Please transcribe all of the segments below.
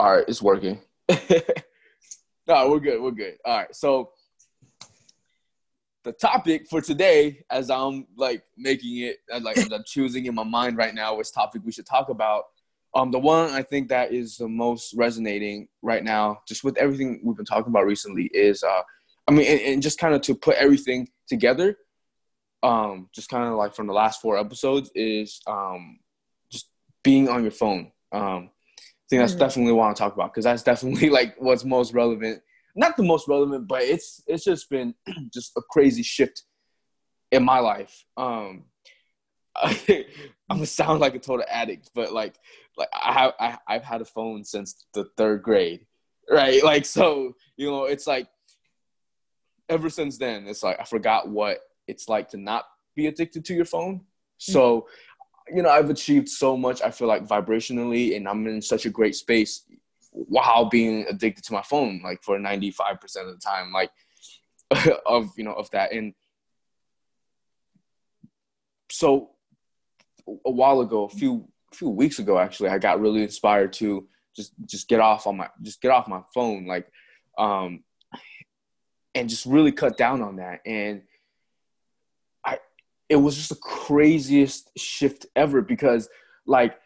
All right, it's working. no, we're good. We're good. All right. So the topic for today, as I'm like making it, like as I'm choosing in my mind right now, which topic we should talk about. Um, the one I think that is the most resonating right now, just with everything we've been talking about recently, is uh, I mean, and, and just kind of to put everything together, um, just kind of like from the last four episodes, is um, just being on your phone. Um, think that's mm-hmm. definitely what I want to talk about because that's definitely like what's most relevant. Not the most relevant, but it's it's just been just a crazy shift in my life. Um, I'm gonna sound like a total addict, but like like I have I, I've had a phone since the third grade, right? Like so, you know, it's like ever since then, it's like I forgot what it's like to not be addicted to your phone. So, you know, I've achieved so much. I feel like vibrationally, and I'm in such a great space while being addicted to my phone, like for 95% of the time, like of you know of that. And so, a while ago, a few few weeks ago, actually, I got really inspired to just just get off on my just get off my phone, like um, and just really cut down on that. And it was just the craziest shift ever because, like,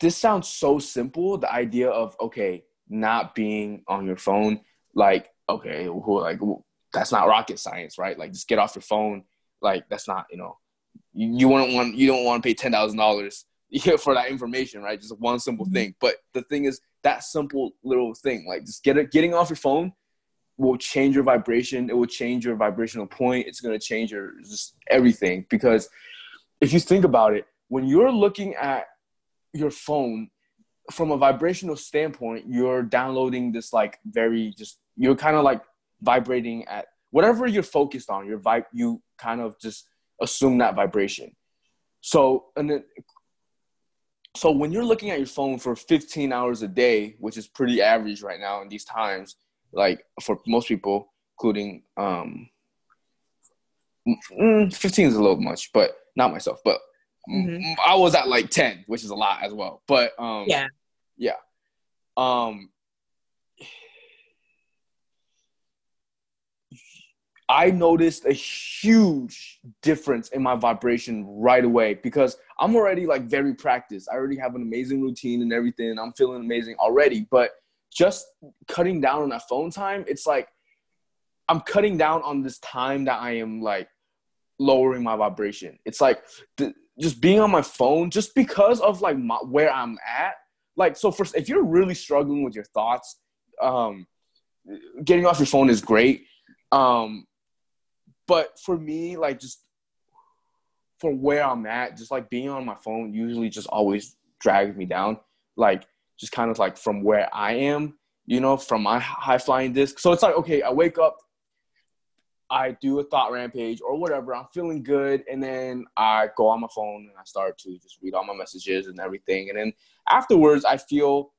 this sounds so simple. The idea of okay, not being on your phone, like, okay, who like that's not rocket science, right? Like, just get off your phone. Like, that's not, you know, you, you wouldn't want, you don't want to pay ten thousand dollars for that information, right? Just one simple mm-hmm. thing. But the thing is, that simple little thing, like just get it, getting off your phone will change your vibration. It will change your vibrational point. It's going to change your just everything because if you think about it, when you're looking at your phone from a vibrational standpoint, you're downloading this like very just you're kind of like vibrating at whatever you're focused on. You're vibe you kind of just assume that vibration. So and then so when you're looking at your phone for 15 hours a day, which is pretty average right now in these times, like for most people, including um, mm, 15 is a little much, but not myself. But mm-hmm. I was at like 10, which is a lot as well. But um, yeah, yeah. Um, I noticed a huge difference in my vibration right away because I'm already like very practiced. I already have an amazing routine and everything. I'm feeling amazing already. But just cutting down on that phone time, it's like I'm cutting down on this time that I am like lowering my vibration. It's like just being on my phone just because of like my, where I'm at. Like so first if you're really struggling with your thoughts, um getting off your phone is great. Um but for me like just for where I'm at, just like being on my phone usually just always drags me down. Like just kind of like from where I am, you know, from my high flying disc. So it's like, okay, I wake up, I do a thought rampage or whatever. I'm feeling good. And then I go on my phone and I start to just read all my messages and everything. And then afterwards, I feel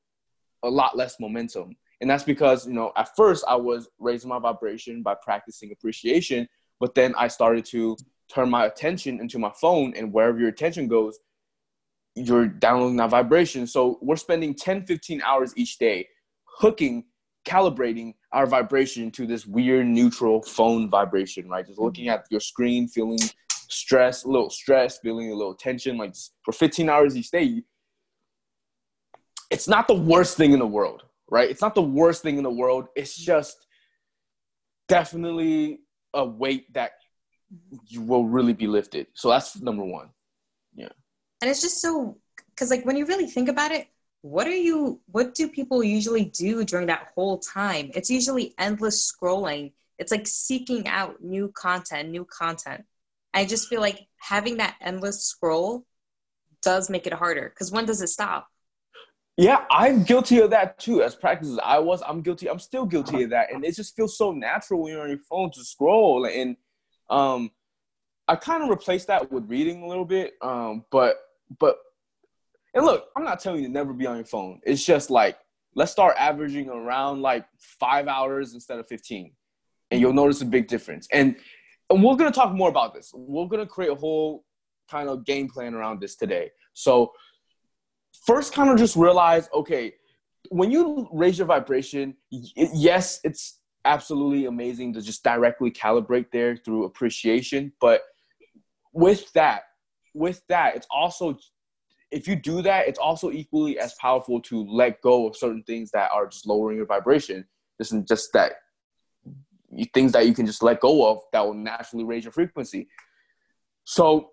a lot less momentum. And that's because, you know, at first I was raising my vibration by practicing appreciation. But then I started to turn my attention into my phone. And wherever your attention goes, you're downloading that vibration. So we're spending 10, 15 hours each day hooking, calibrating our vibration to this weird neutral phone vibration, right? Just looking mm-hmm. at your screen, feeling stress, a little stress, feeling a little tension, like for 15 hours each day. It's not the worst thing in the world, right? It's not the worst thing in the world. It's mm-hmm. just definitely a weight that mm-hmm. you will really be lifted. So that's number one. And it's just so because like when you really think about it what are you what do people usually do during that whole time? It's usually endless scrolling. It's like seeking out new content new content. I just feel like having that endless scroll does make it harder because when does it stop? Yeah i'm guilty of that too. As practices i was i'm guilty i'm still guilty of that. And it just feels so natural when you're on your phone to scroll. And um i kind of replaced that with reading a little bit um but but and look, I'm not telling you to never be on your phone. It's just like let's start averaging around like five hours instead of 15, and you'll notice a big difference. And and we're gonna talk more about this. We're gonna create a whole kind of game plan around this today. So first, kind of just realize, okay, when you raise your vibration, yes, it's absolutely amazing to just directly calibrate there through appreciation. But with that, with that, it's also if you do that, it's also equally as powerful to let go of certain things that are just lowering your vibration. This is just that things that you can just let go of that will naturally raise your frequency. So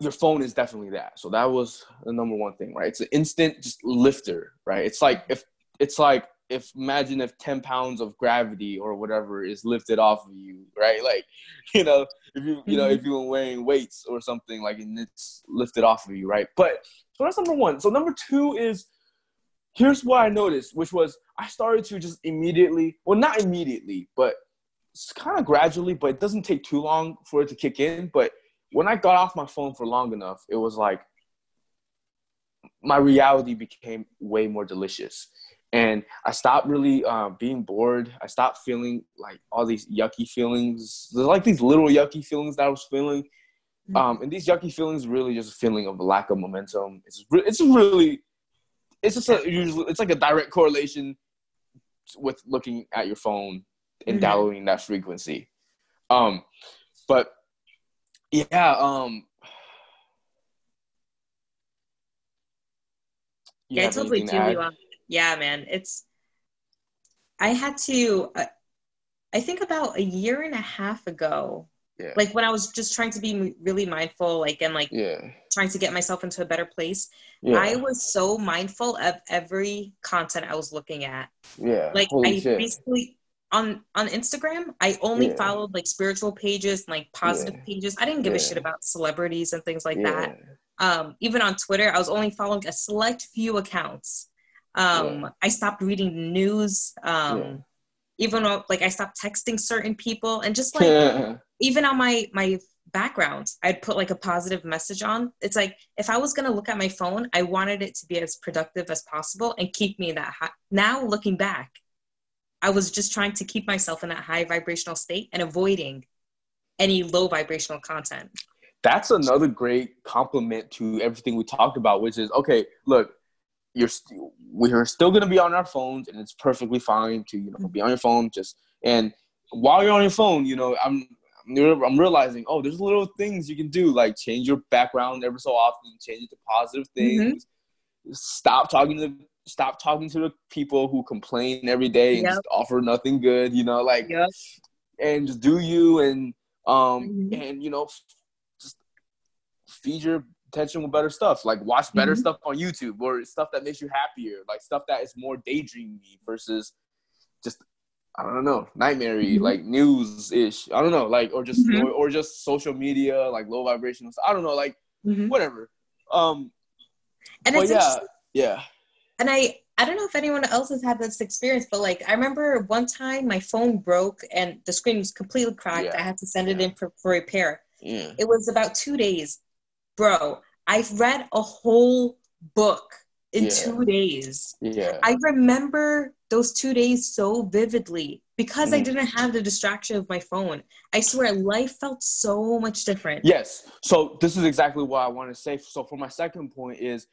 your phone is definitely that. So that was the number one thing, right? It's an instant just lifter, right? It's like if it's like if imagine if 10 pounds of gravity or whatever is lifted off of you, right? Like, you know, if you you know, if mm-hmm. you were wearing weights or something like and it's lifted off of you, right? But so that's number one. So number two is here's what I noticed, which was I started to just immediately, well, not immediately, but it's kind of gradually, but it doesn't take too long for it to kick in. But when I got off my phone for long enough, it was like my reality became way more delicious. And I stopped really uh, being bored. I stopped feeling like all these yucky feelings. There's like these little yucky feelings that I was feeling. Mm-hmm. Um, and these yucky feelings really just a feeling of a lack of momentum. It's, re- it's really it's just a usually it's like a direct correlation with looking at your phone and mm-hmm. downloading that frequency. Um, but yeah, um, yeah, totally do. To yeah, man, it's. I had to. Uh, I think about a year and a half ago, yeah. like when i was just trying to be really mindful like and like yeah. trying to get myself into a better place yeah. i was so mindful of every content i was looking at yeah like Holy i shit. basically on on instagram i only yeah. followed like spiritual pages like positive pages i didn't give a shit about celebrities and things like that um even on twitter i was only following a select few accounts um i stopped reading the news um even though like I stopped texting certain people and just like even on my my background i'd put like a positive message on. It's like if i was going to look at my phone i wanted it to be as productive as possible and keep me in that high now looking back i was just trying to keep myself in that high vibrational state and avoiding any low vibrational content. That's another great complement to everything we talked about which is okay look you're st- we're still going to be on our phones and it's perfectly fine to you know be on your phone just and while you're on your phone you know i'm I'm realizing, oh, there's little things you can do, like change your background every so often, change it to positive mm-hmm. things. Mm-hmm. Stop talking to stop talking to the people who complain every day and yep. offer nothing good, you know, like yep. and just do you and um mm-hmm. and you know just feed your attention with better stuff. Like watch better mm-hmm. stuff on YouTube or stuff that makes you happier, like stuff that is more daydreamy versus just I don't know, nightmare mm-hmm. like news ish. I don't know, like or just mm-hmm. or, or, just social media, like low vibrations. I don't know, like mm-hmm. whatever. Um, and it's yeah, yeah. And I I don't know if anyone else has had this experience, but like I remember one time my phone broke and the screen was completely cracked. Yeah. I had to send it in for, for repair. Yeah. It was about two days, bro. I've read a whole book in yeah. two days. Yeah. I remember those two days so vividly because mm. I didn't have the distraction of my phone. I swear life felt so much different. Yes. So this is exactly what I want to say. So for my second point is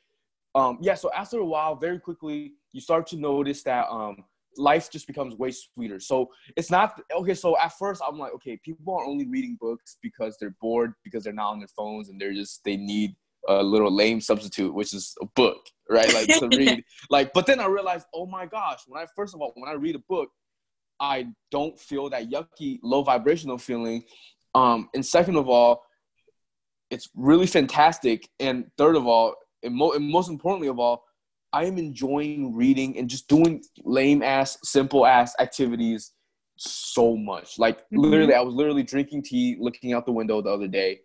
um yeah, so after a while, very quickly, you start to notice that um life just becomes way sweeter. So it's not okay. So at first, I'm like, okay, people are only reading books because they're bored, because they're not on their phones, and they're just they need a little lame substitute, which is a book, right? Like to read. Like, but then I realized, oh my gosh, when I first of all, when I read a book, I don't feel that yucky, low vibrational feeling. Um, and second of all, it's really fantastic. And third of all, and, mo- and most importantly of all, I am enjoying reading and just doing lame ass, simple ass activities so much. Like mm-hmm. literally, I was literally drinking tea, looking out the window the other day,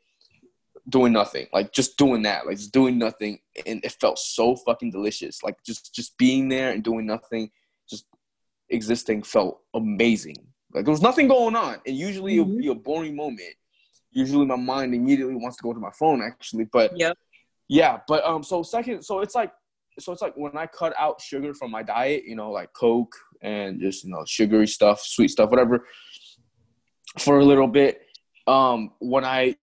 doing nothing, like just doing that, like just doing nothing, and it felt so fucking delicious. Like just just being there and doing nothing, just existing felt amazing. Like there was nothing going on, and usually mm-hmm. it'll be a boring moment. Usually my mind immediately wants to go to my phone, actually. But yep. yeah, but um, so second, so it's like, so it's like when I cut out sugar from my diet, you know, like Coke and just you know sugary stuff, sweet stuff, whatever, for a little bit. Um, when I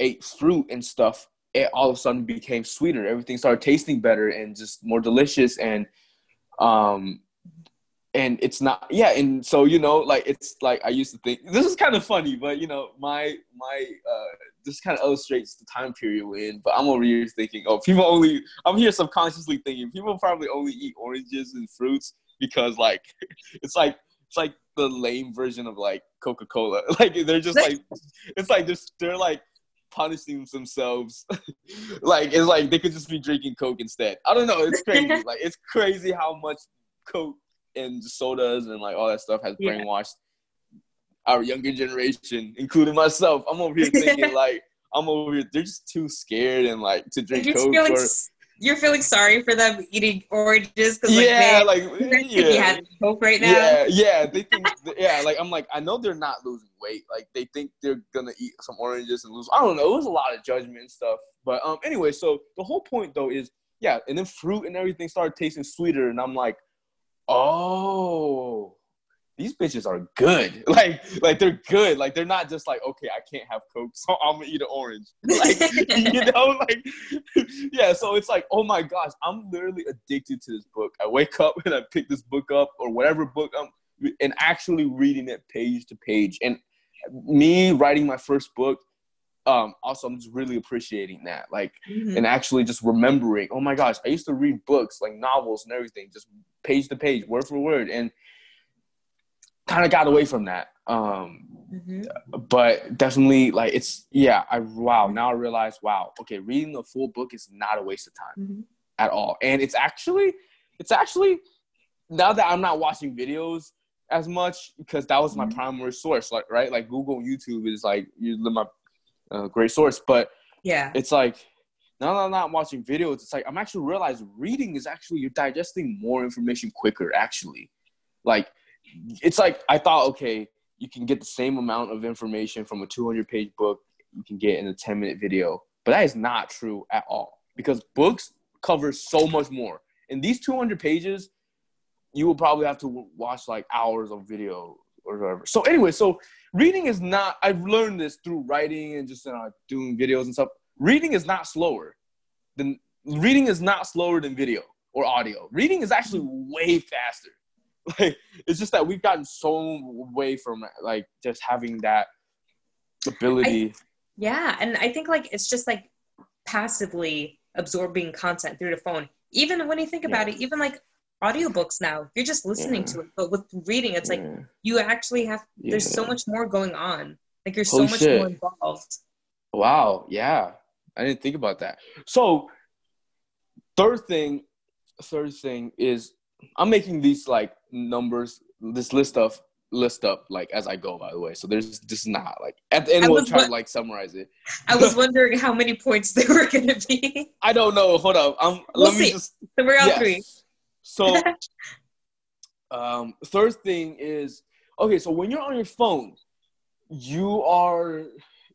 ate fruit and stuff, it all of a sudden became sweeter. Everything started tasting better and just more delicious. And Um, and it's not yeah and so you know like it's like i used to think this is kind of funny but you know my my uh this kind of illustrates the time period we're in but i'm over here thinking oh people only i'm here subconsciously thinking people probably only eat oranges and fruits because like it's like it's like the lame version of like coca-cola. Like they're just like it's like just they're like punishing themselves. Like it's like they could just be drinking coke instead. I don't know it's crazy. Like it's crazy how much coke and sodas and like all that stuff has brainwashed our younger generation, including myself. I'm over here thinking like I'm over here. They're just too scared and like to drink you're Coke. Feeling, or, you're feeling sorry for them eating oranges because like, yeah, like yeah, be having Coke right now. Yeah, yeah. They think yeah, like I'm like I know they're not losing weight. Like they think they're gonna eat some oranges and lose. I don't know. It was a lot of judgment and stuff. But um, anyway, so the whole point though is yeah, and then fruit and everything started tasting sweeter, and I'm like oh, these bitches are good. Like, like they're good. Like they're not just like, okay, I can't have Coke, so I'm gonna eat an orange. Like, you know, like yeah. So it's like, oh my gosh, I'm literally addicted to this book. I wake up and I pick this book up or whatever book I'm and actually reading it page to page. And me writing my first book, um, also I'm just really appreciating that. Like mm-hmm. and actually just remembering, oh my gosh, I used to read books like novels and everything, just page to page, word for word, and kind of got away from that. Um, mm-hmm. But definitely, like it's yeah. I wow. Now I realize, wow. Okay, reading the full book is not a waste of time mm-hmm. at all, and it's actually, it's actually now that I'm not watching videos as much because that was my mm-hmm. primary source, like right, like Google, YouTube is like you my uh, great source, but yeah, it's like now that I'm not watching videos, it's like I'm actually realizing reading is actually you're digesting more information quicker. Actually, like it's like I thought, okay, you can get the same amount of information from a 200 page book you can get in a 10 minute video, but that is not true at all because books cover so much more. In these 200 pages, you will probably have to watch like hours of video or whatever. So anyway, so reading is not. I've learned this through writing and just uh, doing videos and stuff reading is not slower than reading is not slower than video or audio. Reading is actually way faster. Like it's just that we've gotten so away from like just having that ability. I, yeah, and I think like it's just like passively absorbing content through the phone. Even when you think about yeah. it, even like audiobooks now, you're just listening yeah. to it. But with reading, it's yeah. like you actually have there's so much more going on. Like you're Holy so much shit. more involved. Wow, yeah. I didn't think about that. So third thing, third thing is I'm making these like numbers, this list of list up like as I go. By the way, so there's just not like at the end we'll try to like summarize it. I was wondering how many points there were going to be. I don't know. Hold up. Um, we'll let see. me just. So we're all yes. three. So, um, third thing is okay. So when you're on your phone, you are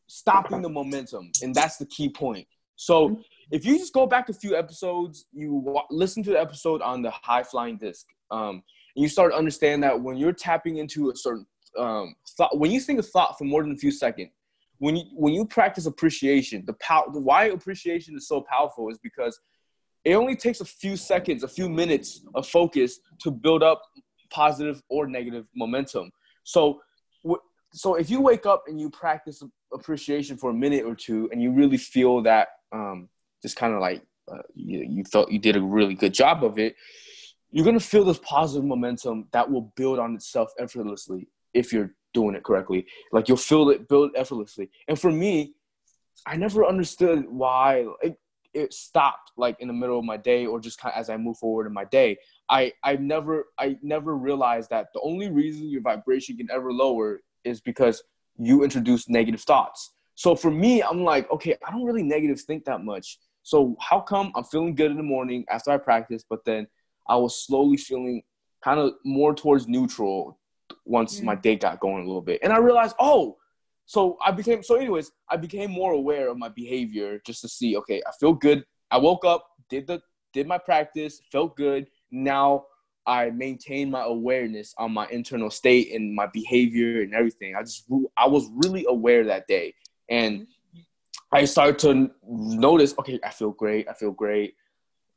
stopping the momentum, and that's the key point. So mm-hmm. If you just go back a few episodes, you w- listen to the episode on the high flying disc, um, and you start to understand that when you're tapping into a certain um, thought, when you think a thought for more than a few seconds, when you when you practice appreciation, the power, why appreciation is so powerful is because it only takes a few seconds, a few minutes of focus to build up positive or negative momentum. So so if you wake up and you practice appreciation for a minute or two and you really feel that um, just kind of like uh, you, you thought you did a really good job of it you're going to feel this positive momentum that will build on itself effortlessly if you're doing it correctly like you'll feel it build effortlessly and for me i never understood why it, it stopped like in the middle of my day or just kind of as i move forward in my day i i never i never realized that the only reason your vibration can ever lower is because you introduce negative thoughts. So for me, I'm like, okay, I don't really negative think that much. So how come I'm feeling good in the morning after I practice, but then I was slowly feeling kind of more towards neutral once mm-hmm. my day got going a little bit. And I realized, oh, so I became so anyways, I became more aware of my behavior just to see, okay, I feel good. I woke up, did the did my practice, felt good. Now I maintain my awareness on my internal state and my behavior and everything. I just I was really aware that day, and I started to notice. Okay, I feel great. I feel great.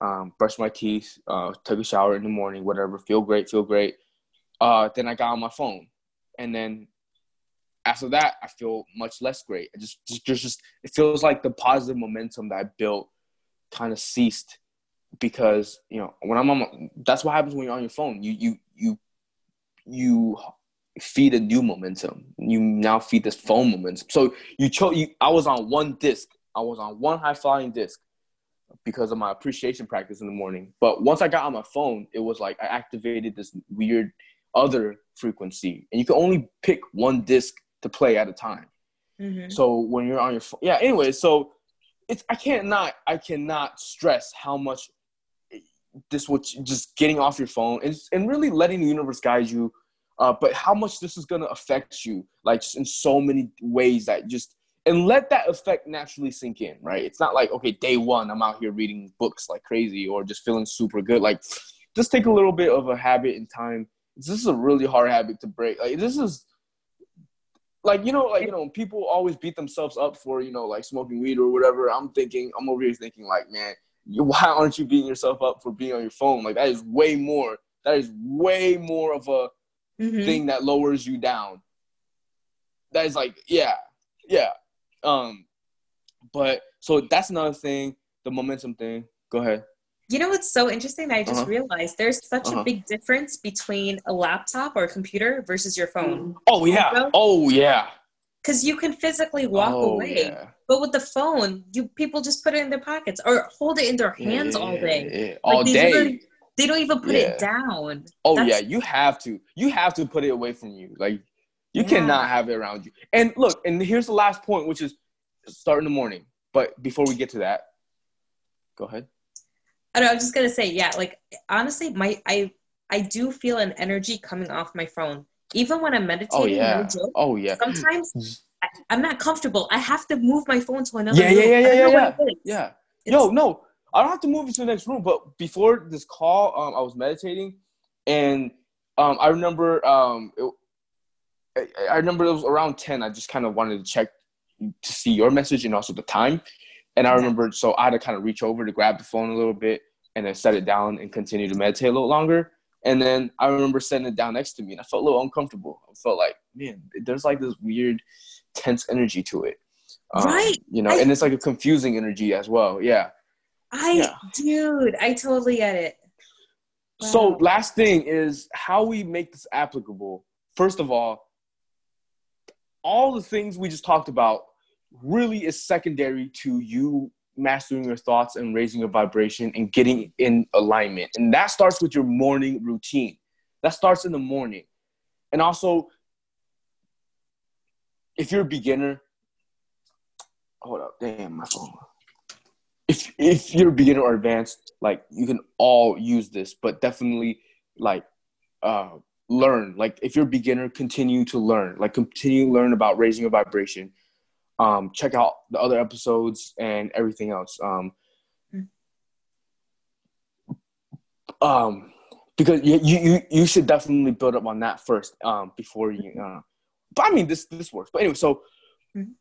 um, brush my teeth, uh, took a shower in the morning, whatever, feel great, feel great. Uh, then I got on my phone, and then after that, I feel much less great. It just, just, just, just it feels like the positive momentum that I built kind of ceased because you know when I'm on, my, that's what happens when you're on your phone. You, you, you, you feed a new momentum. You now feed this phone momentum. So you chose. You, I was on one disc. I was on one high flying disc because of my appreciation practice in the morning. But once I got on my phone, it was like I activated this weird other frequency, and you can only pick one disc to play at a time. Mm-hmm. So when you're on your phone, yeah. Anyway, so it's I can't not I cannot stress how much this would just getting off your phone and and really letting the universe guide you. Uh, but how much this is gonna affect you, like just in so many ways that just and let that effect naturally sink in, right? It's not like, okay, day one, I'm out here reading books like crazy or just feeling super good. Like, just take a little bit of a habit in time. This is a really hard habit to break. Like, this is like, you know, like, you know, people always beat themselves up for, you know, like smoking weed or whatever. I'm thinking, I'm over here thinking, like, man, why aren't you beating yourself up for being on your phone? Like, that is way more, that is way more of a mm-hmm. thing that lowers you down. That is like, yeah, yeah um, but so that's another thing, the momentum thing. Go ahead. You know what's so interesting? I just uh-huh. realized there's such uh-huh. a big difference between a laptop or a computer versus your phone. Oh yeah. Oh yeah. Because you can physically walk oh, away, yeah. but with the phone, you people just put it in their pockets or hold it in their hands yeah, all day, yeah, all like, day. They don't even put it down. Oh That's- yeah, you have to. You have to put it away from you. Like you yeah. cannot have it around you. And look, and here's the last point, which is start in the morning. But before we get to that, go ahead. I don't know, I'm just gonna say, yeah, like honestly, my I I do feel an energy coming off my phone. Even when I'm oh, meditating, oh yeah, no joke, oh yeah. Sometimes mm. I, am not comfortable. I have to move my phone to another yeah, room. Yeah, yeah, yeah, yeah, yeah. yeah. Yo, no, I don't have to move it to the next room. But before this call, um, I was meditating, and um, I remember um, it, I remember it was around 10. I just kind of wanted to check to see your message and also the time. And I remember, so I had to kind of reach over to grab the phone a little bit and then set it down and continue to meditate a little longer. And then I remember setting it down next to me and I felt a little uncomfortable. I felt like, man, there's like this weird tense energy to it. Um, right. You know, I, and it's like a confusing energy as well. Yeah. I, yeah. dude, I totally get it. Wow. So, last thing is how we make this applicable. First of all, all the things we just talked about really is secondary to you mastering your thoughts and raising your vibration and getting in alignment. And that starts with your morning routine. That starts in the morning. And also, if you're a beginner, hold up, damn my phone. If if you're beginner or advanced, like you can all use this, but definitely like uh learn. Like if you're a beginner, continue to learn. Like continue to learn about raising your vibration um, check out the other episodes and everything else. Um, um, because you, you you should definitely build up on that first um, before you. Uh, but I mean, this this works. But anyway, so mm-hmm.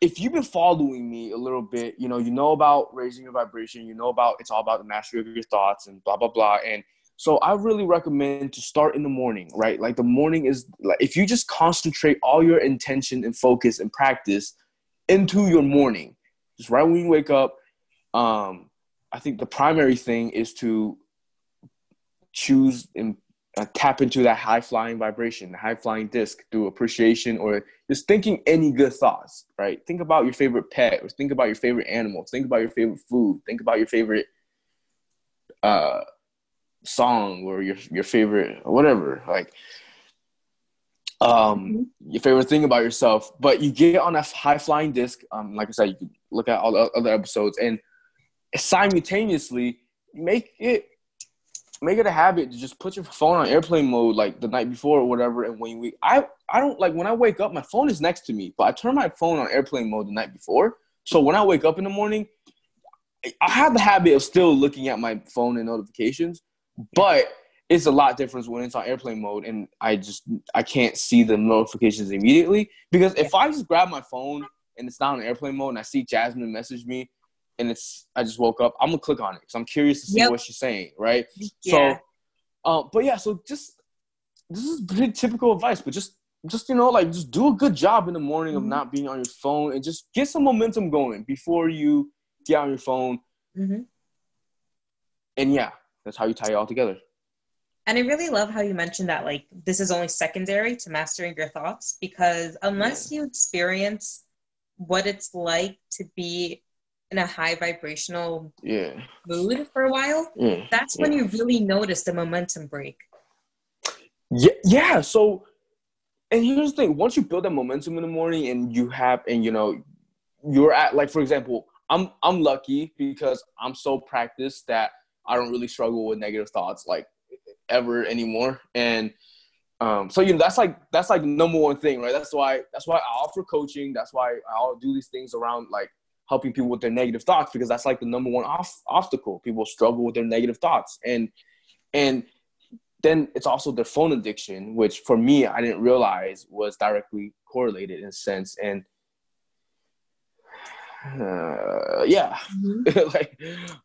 If you've been following me a little bit, you know, you know about raising your vibration. You know about it's all about the mastery of your thoughts and blah blah blah. And so I really recommend to start in the morning, right? Like the morning is like if you just concentrate all your intention and focus and practice into your morning, just right when you wake up. Um, I think the primary thing is to choose and uh, tap into that high flying vibration, high flying disc through appreciation or just thinking any good thoughts, right? Think about your favorite pet or think about your favorite animal, think about your favorite food, think about your favorite uh, song or your your favorite whatever like um mm-hmm. your favorite thing about yourself but you get on a high flying disc um like i said you can look at all the other episodes and simultaneously make it make it a habit to just put your phone on airplane mode like the night before or whatever and when you wake, i i don't like when i wake up my phone is next to me but i turn my phone on airplane mode the night before. So when i wake up in the morning i have the habit of still looking at my phone and notifications but it's a lot different when it's on airplane mode and I just I can't see the notifications immediately. Because if I just grab my phone and it's not on airplane mode and I see Jasmine message me, and it's I just woke up, I'm gonna click on it because I'm curious to see Yep. what she's saying, right? Yeah. So, um, but yeah, so just this is pretty typical advice, but just just you know, like just do a good job in the morning of Mhm. not being on your phone and just get some momentum going before you get on your phone. hmm And yeah, that's how you tie it all together. And I really love how you mentioned that, like, this is only secondary to mastering your thoughts because unless you experience what it's like to be in a high vibrational Yeah, mood for a while, yeah. that's when yeah. you really notice the momentum break. Yeah, yeah. So, and here's the thing: once you build that momentum in the morning, and you have, and you know, you're at like, for example, I'm I'm lucky because I'm so practiced that I don't really struggle with negative thoughts like ever anymore, and um, so you know that's like that's like number one thing, right? That's why that's why I offer coaching. That's why I'll do these things around like helping people with their negative thoughts because that's like the number one off, obstacle. People struggle with their negative thoughts, and and then it's also their phone addiction, which for me I didn't realize was directly correlated in a sense. And uh, yeah, like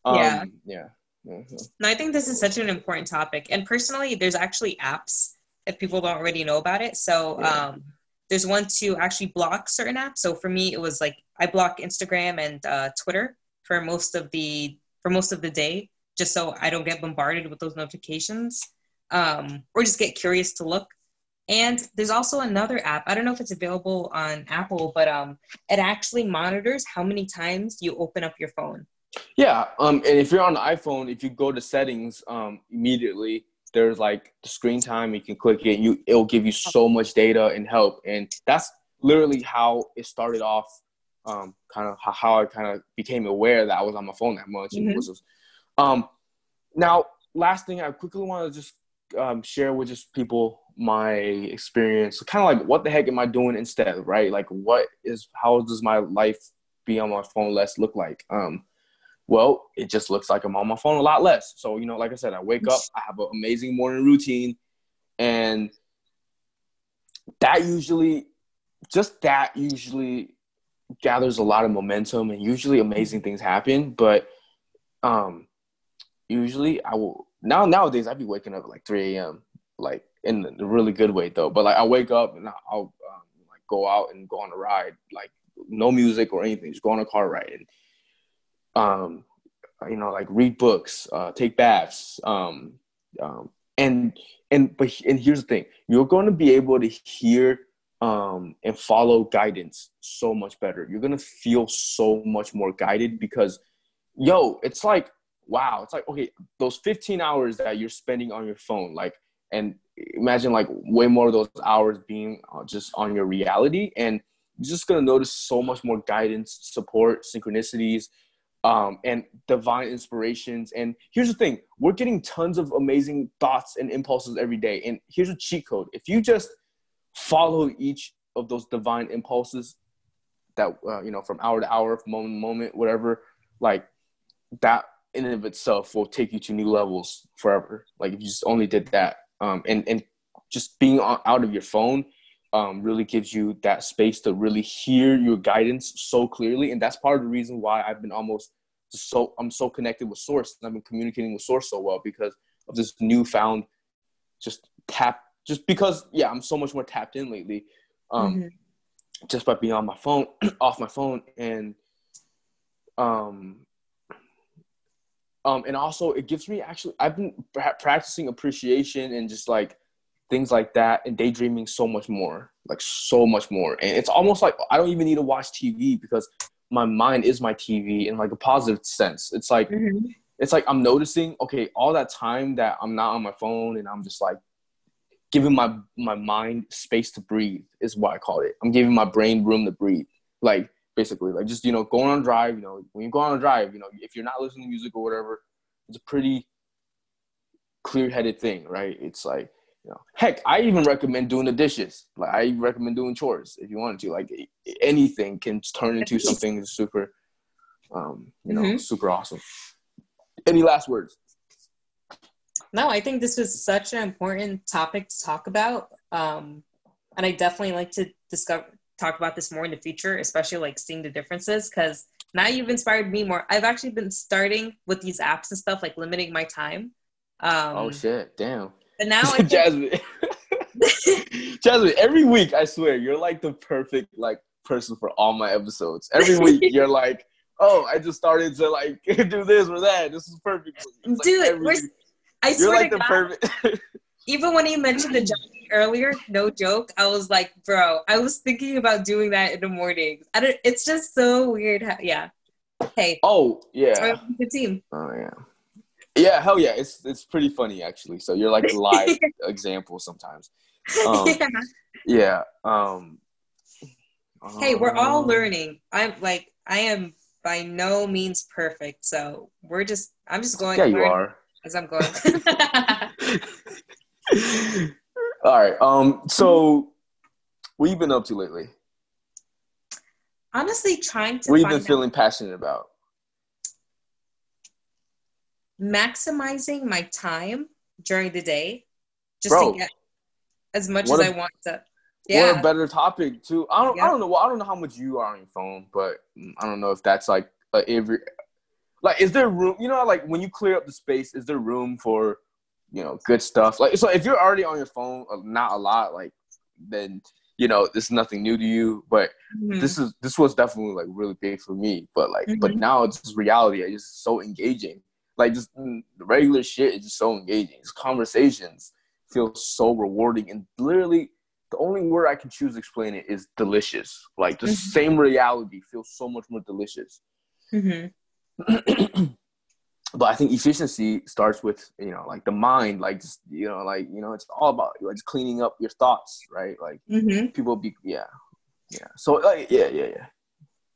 um, Yeah. yeah, yeah. No, I think this is such an important topic. And personally, there's actually apps if people don't already know about it. So Yeah. um, there's one to actually block certain apps. So for me, it was like I block Instagram and uh, Twitter for most of the for most of the day, just so I don't get bombarded with those notifications, um, or just get curious to look. And there's also another app. I don't know if it's available on Apple, but um, it actually monitors how many times you open up your phone. Yeah, um, and if you're on the iPhone, if you go to settings, um, immediately there's like the screen time. You can click it. You it'll give you so much data and help, and that's literally how it started off. Um, kind of how, I kind of became aware that I was on my phone that much. Mhm. was, um, now last thing I quickly want to just um, share with just people my experience. Kind of like what the heck am I doing instead, right? Like what is how does my life be on my phone less look like? Um, well, it just looks like I'm on my phone a lot less. So, you know, like I said, I wake up, I have an amazing morning routine, and that usually, just that usually gathers a lot of momentum and usually amazing things happen. But um, usually I will, now, nowadays, I'd be waking up at like 3 a.m., like in a really good way though. But like I wake up and I'll um, like go out and go on a ride, like no music or anything, just go on a car ride. And um, you know, like read books, uh, take baths, um, um, and and but and here's the thing: you're going to be able to hear um, and follow guidance so much better. You're gonna feel so much more guided because, yo, it's like wow, it's like okay, those 15 hours that you're spending on your phone, like, and imagine like way more of those hours being uh, just on your reality, and you're just gonna notice so much more guidance, support, synchronicities um, and divine inspirations. And here's the thing: we're getting tons of amazing thoughts and impulses every day. And here's a cheat code: if you just follow each of those divine impulses, that uh, you know, from hour to hour, from moment to moment, whatever, like that in and of itself will take you to new levels forever. Like if you just only did that, um, and and just being on, out of your phone um, really gives you that space to really hear your guidance so clearly, and that's part of the reason why I've been almost so I'm so connected with Source, and I've been communicating with Source so well because of this newfound just tap. Just because, yeah, I'm so much more tapped in lately, um, Mhm. just by being on my phone, off my phone, and um, um, and also it gives me actually I've been practicing appreciation and just like things like that and daydreaming so much more like so much more and it's almost like i don't even need to watch tv because my mind is my tv in like a positive sense it's like Mhm. it's like i'm noticing okay all that time that i'm not on my phone and i'm just like giving my my mind space to breathe is what i call it i'm giving my brain room to breathe like basically like just you know going on drive you know when you go on a drive you know if you're not listening to music or whatever it's a pretty clear-headed thing right it's like you know, heck, I even recommend doing the dishes. Like I recommend doing chores if you wanted to. Like anything can turn into something super, um, you know, Mhm. super awesome. Any last words? No, I think this was such an important topic to talk about. Um, and I definitely like to discover talk about this more in the future, especially like seeing the differences because now you've inspired me more. I've actually been starting with these apps and stuff, like limiting my time. Um, oh shit! Damn. But now, I Jasmine. Jasmine, every week I swear you're like the perfect like person for all my episodes. Every week you're like, oh, I just started to like do this or that. This is perfect. Like Dude, I swear you're like to the God, perfect. even when he mentioned the jogging earlier, no joke, I was like, bro, I was thinking about doing that in the mornings. I don't. It's just so weird. How, yeah. Hey. Oh yeah. The team. Oh yeah. Yeah, hell yeah. It's it's pretty funny actually. So you're like a live example sometimes. Um, yeah. Yeah. Um, hey, we're all um, learning. I'm like I am by no means perfect, so we're just I'm just going. Yeah, you are. As I'm going. all right. Um. So, what you been up to lately? Honestly, trying to. What you been feeling passionate about? maximizing my time during the day just Bro, to get as much as I want to. Yeah. What a better topic too. I don't. I don't know. Well, I don't know how much you are on your phone, but I don't know if that's like every. Like, is there room? You know, like when you clear up the space, is there room for, you know, good stuff? Like, so if you're already on your phone, uh, not a lot, like, then you know this is nothing new to you. But mm-hmm. this is this was definitely like really big for me. But like, mm-hmm. but now it's just reality. It's just so engaging like just mm, the regular shit is just so engaging. These conversations feel so rewarding and literally the only word I can choose to explain it is delicious. Like the mm-hmm. same reality feels so much more delicious. But I think efficiency starts with you know like the mind, like just you know like you know it's all about like just cleaning up your thoughts, right? Like mm-hmm. people be yeah yeah. So like yeah yeah yeah.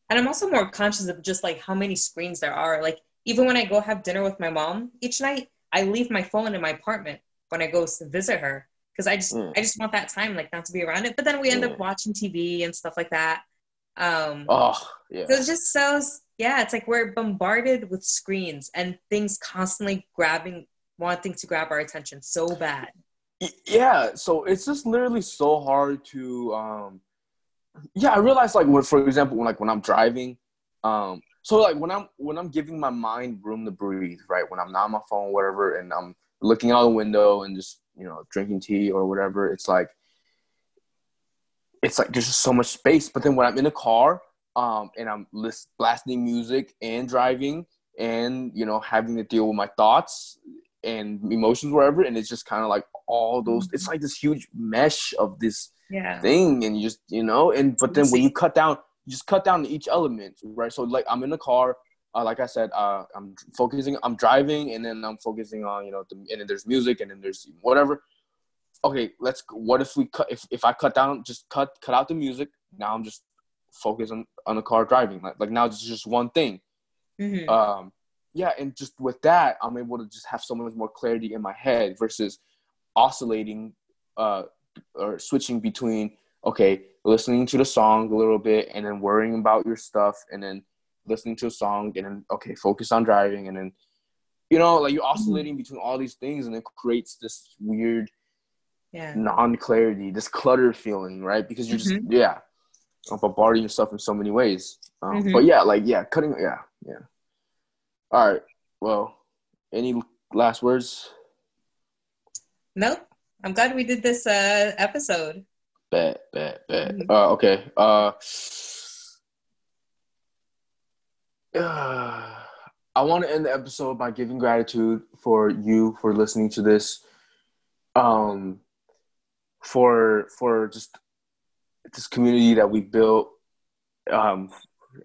And I'm also more conscious of just like how many screens there are. Like even when I go have dinner with my mom each night, I leave my phone in my apartment when I go to visit her because I just mm. I just want that time like not to be around it. But then we end mm. up watching TV and stuff like that. Um, oh yeah. So it's just so yeah. It's like we're bombarded with screens and things constantly grabbing, wanting to grab our attention so bad. Yeah. So it's just literally so hard to. um Yeah, I realize like when, for example, when like when I'm driving, um, so like when I'm when I'm giving my mind room to breathe, right? When I'm not on my phone, whatever, and I'm looking out the window and just you know drinking tea or whatever, it's like it's like there's just so much space. But then when I'm in a car, um, and I'm list, blasting music and driving and you know having to deal with my thoughts and emotions wherever, and it's just kind of like all those. It's like this huge mesh of this yeah. thing, and you just you know, and but then when you cut down you just cut down each element, right? So like I'm in the car, uh, like I said, uh, I'm focusing, I'm driving, and then I'm focusing on you know, the, and then there's music, and then there's whatever. Okay, let's. What if we cut? If if I cut down, just cut cut out the music. Now I'm just focused on on the car driving. Like like now it's just one thing. Mm-hmm. Um, yeah, and just with that, I'm able to just have so much more clarity in my head versus oscillating uh, or switching between okay, listening to the song a little bit and then worrying about your stuff and then listening to a song and then okay, focus on driving and then you know, like you're oscillating mm-hmm. between all these things and it creates this weird yeah. non-clarity, this clutter feeling, right? Because you're just mm-hmm. yeah, bombarding yourself in so many ways. Um, mm-hmm. But yeah, like yeah, cutting yeah, yeah. All right. Well, any last words? Nope. I'm glad we did this uh, episode. Bad, bad, bad. Mm-hmm. Uh, okay. Uh, uh, I want to end the episode by giving gratitude for you for listening to this. Um, for for just this community that we built, um,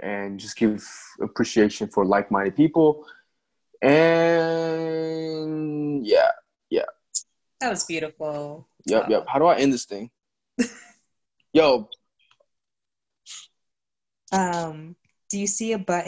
and just give appreciation for like-minded people. And yeah, yeah. That was beautiful. Yep, yep. How do I end this thing? Yo. Um, do you see a button?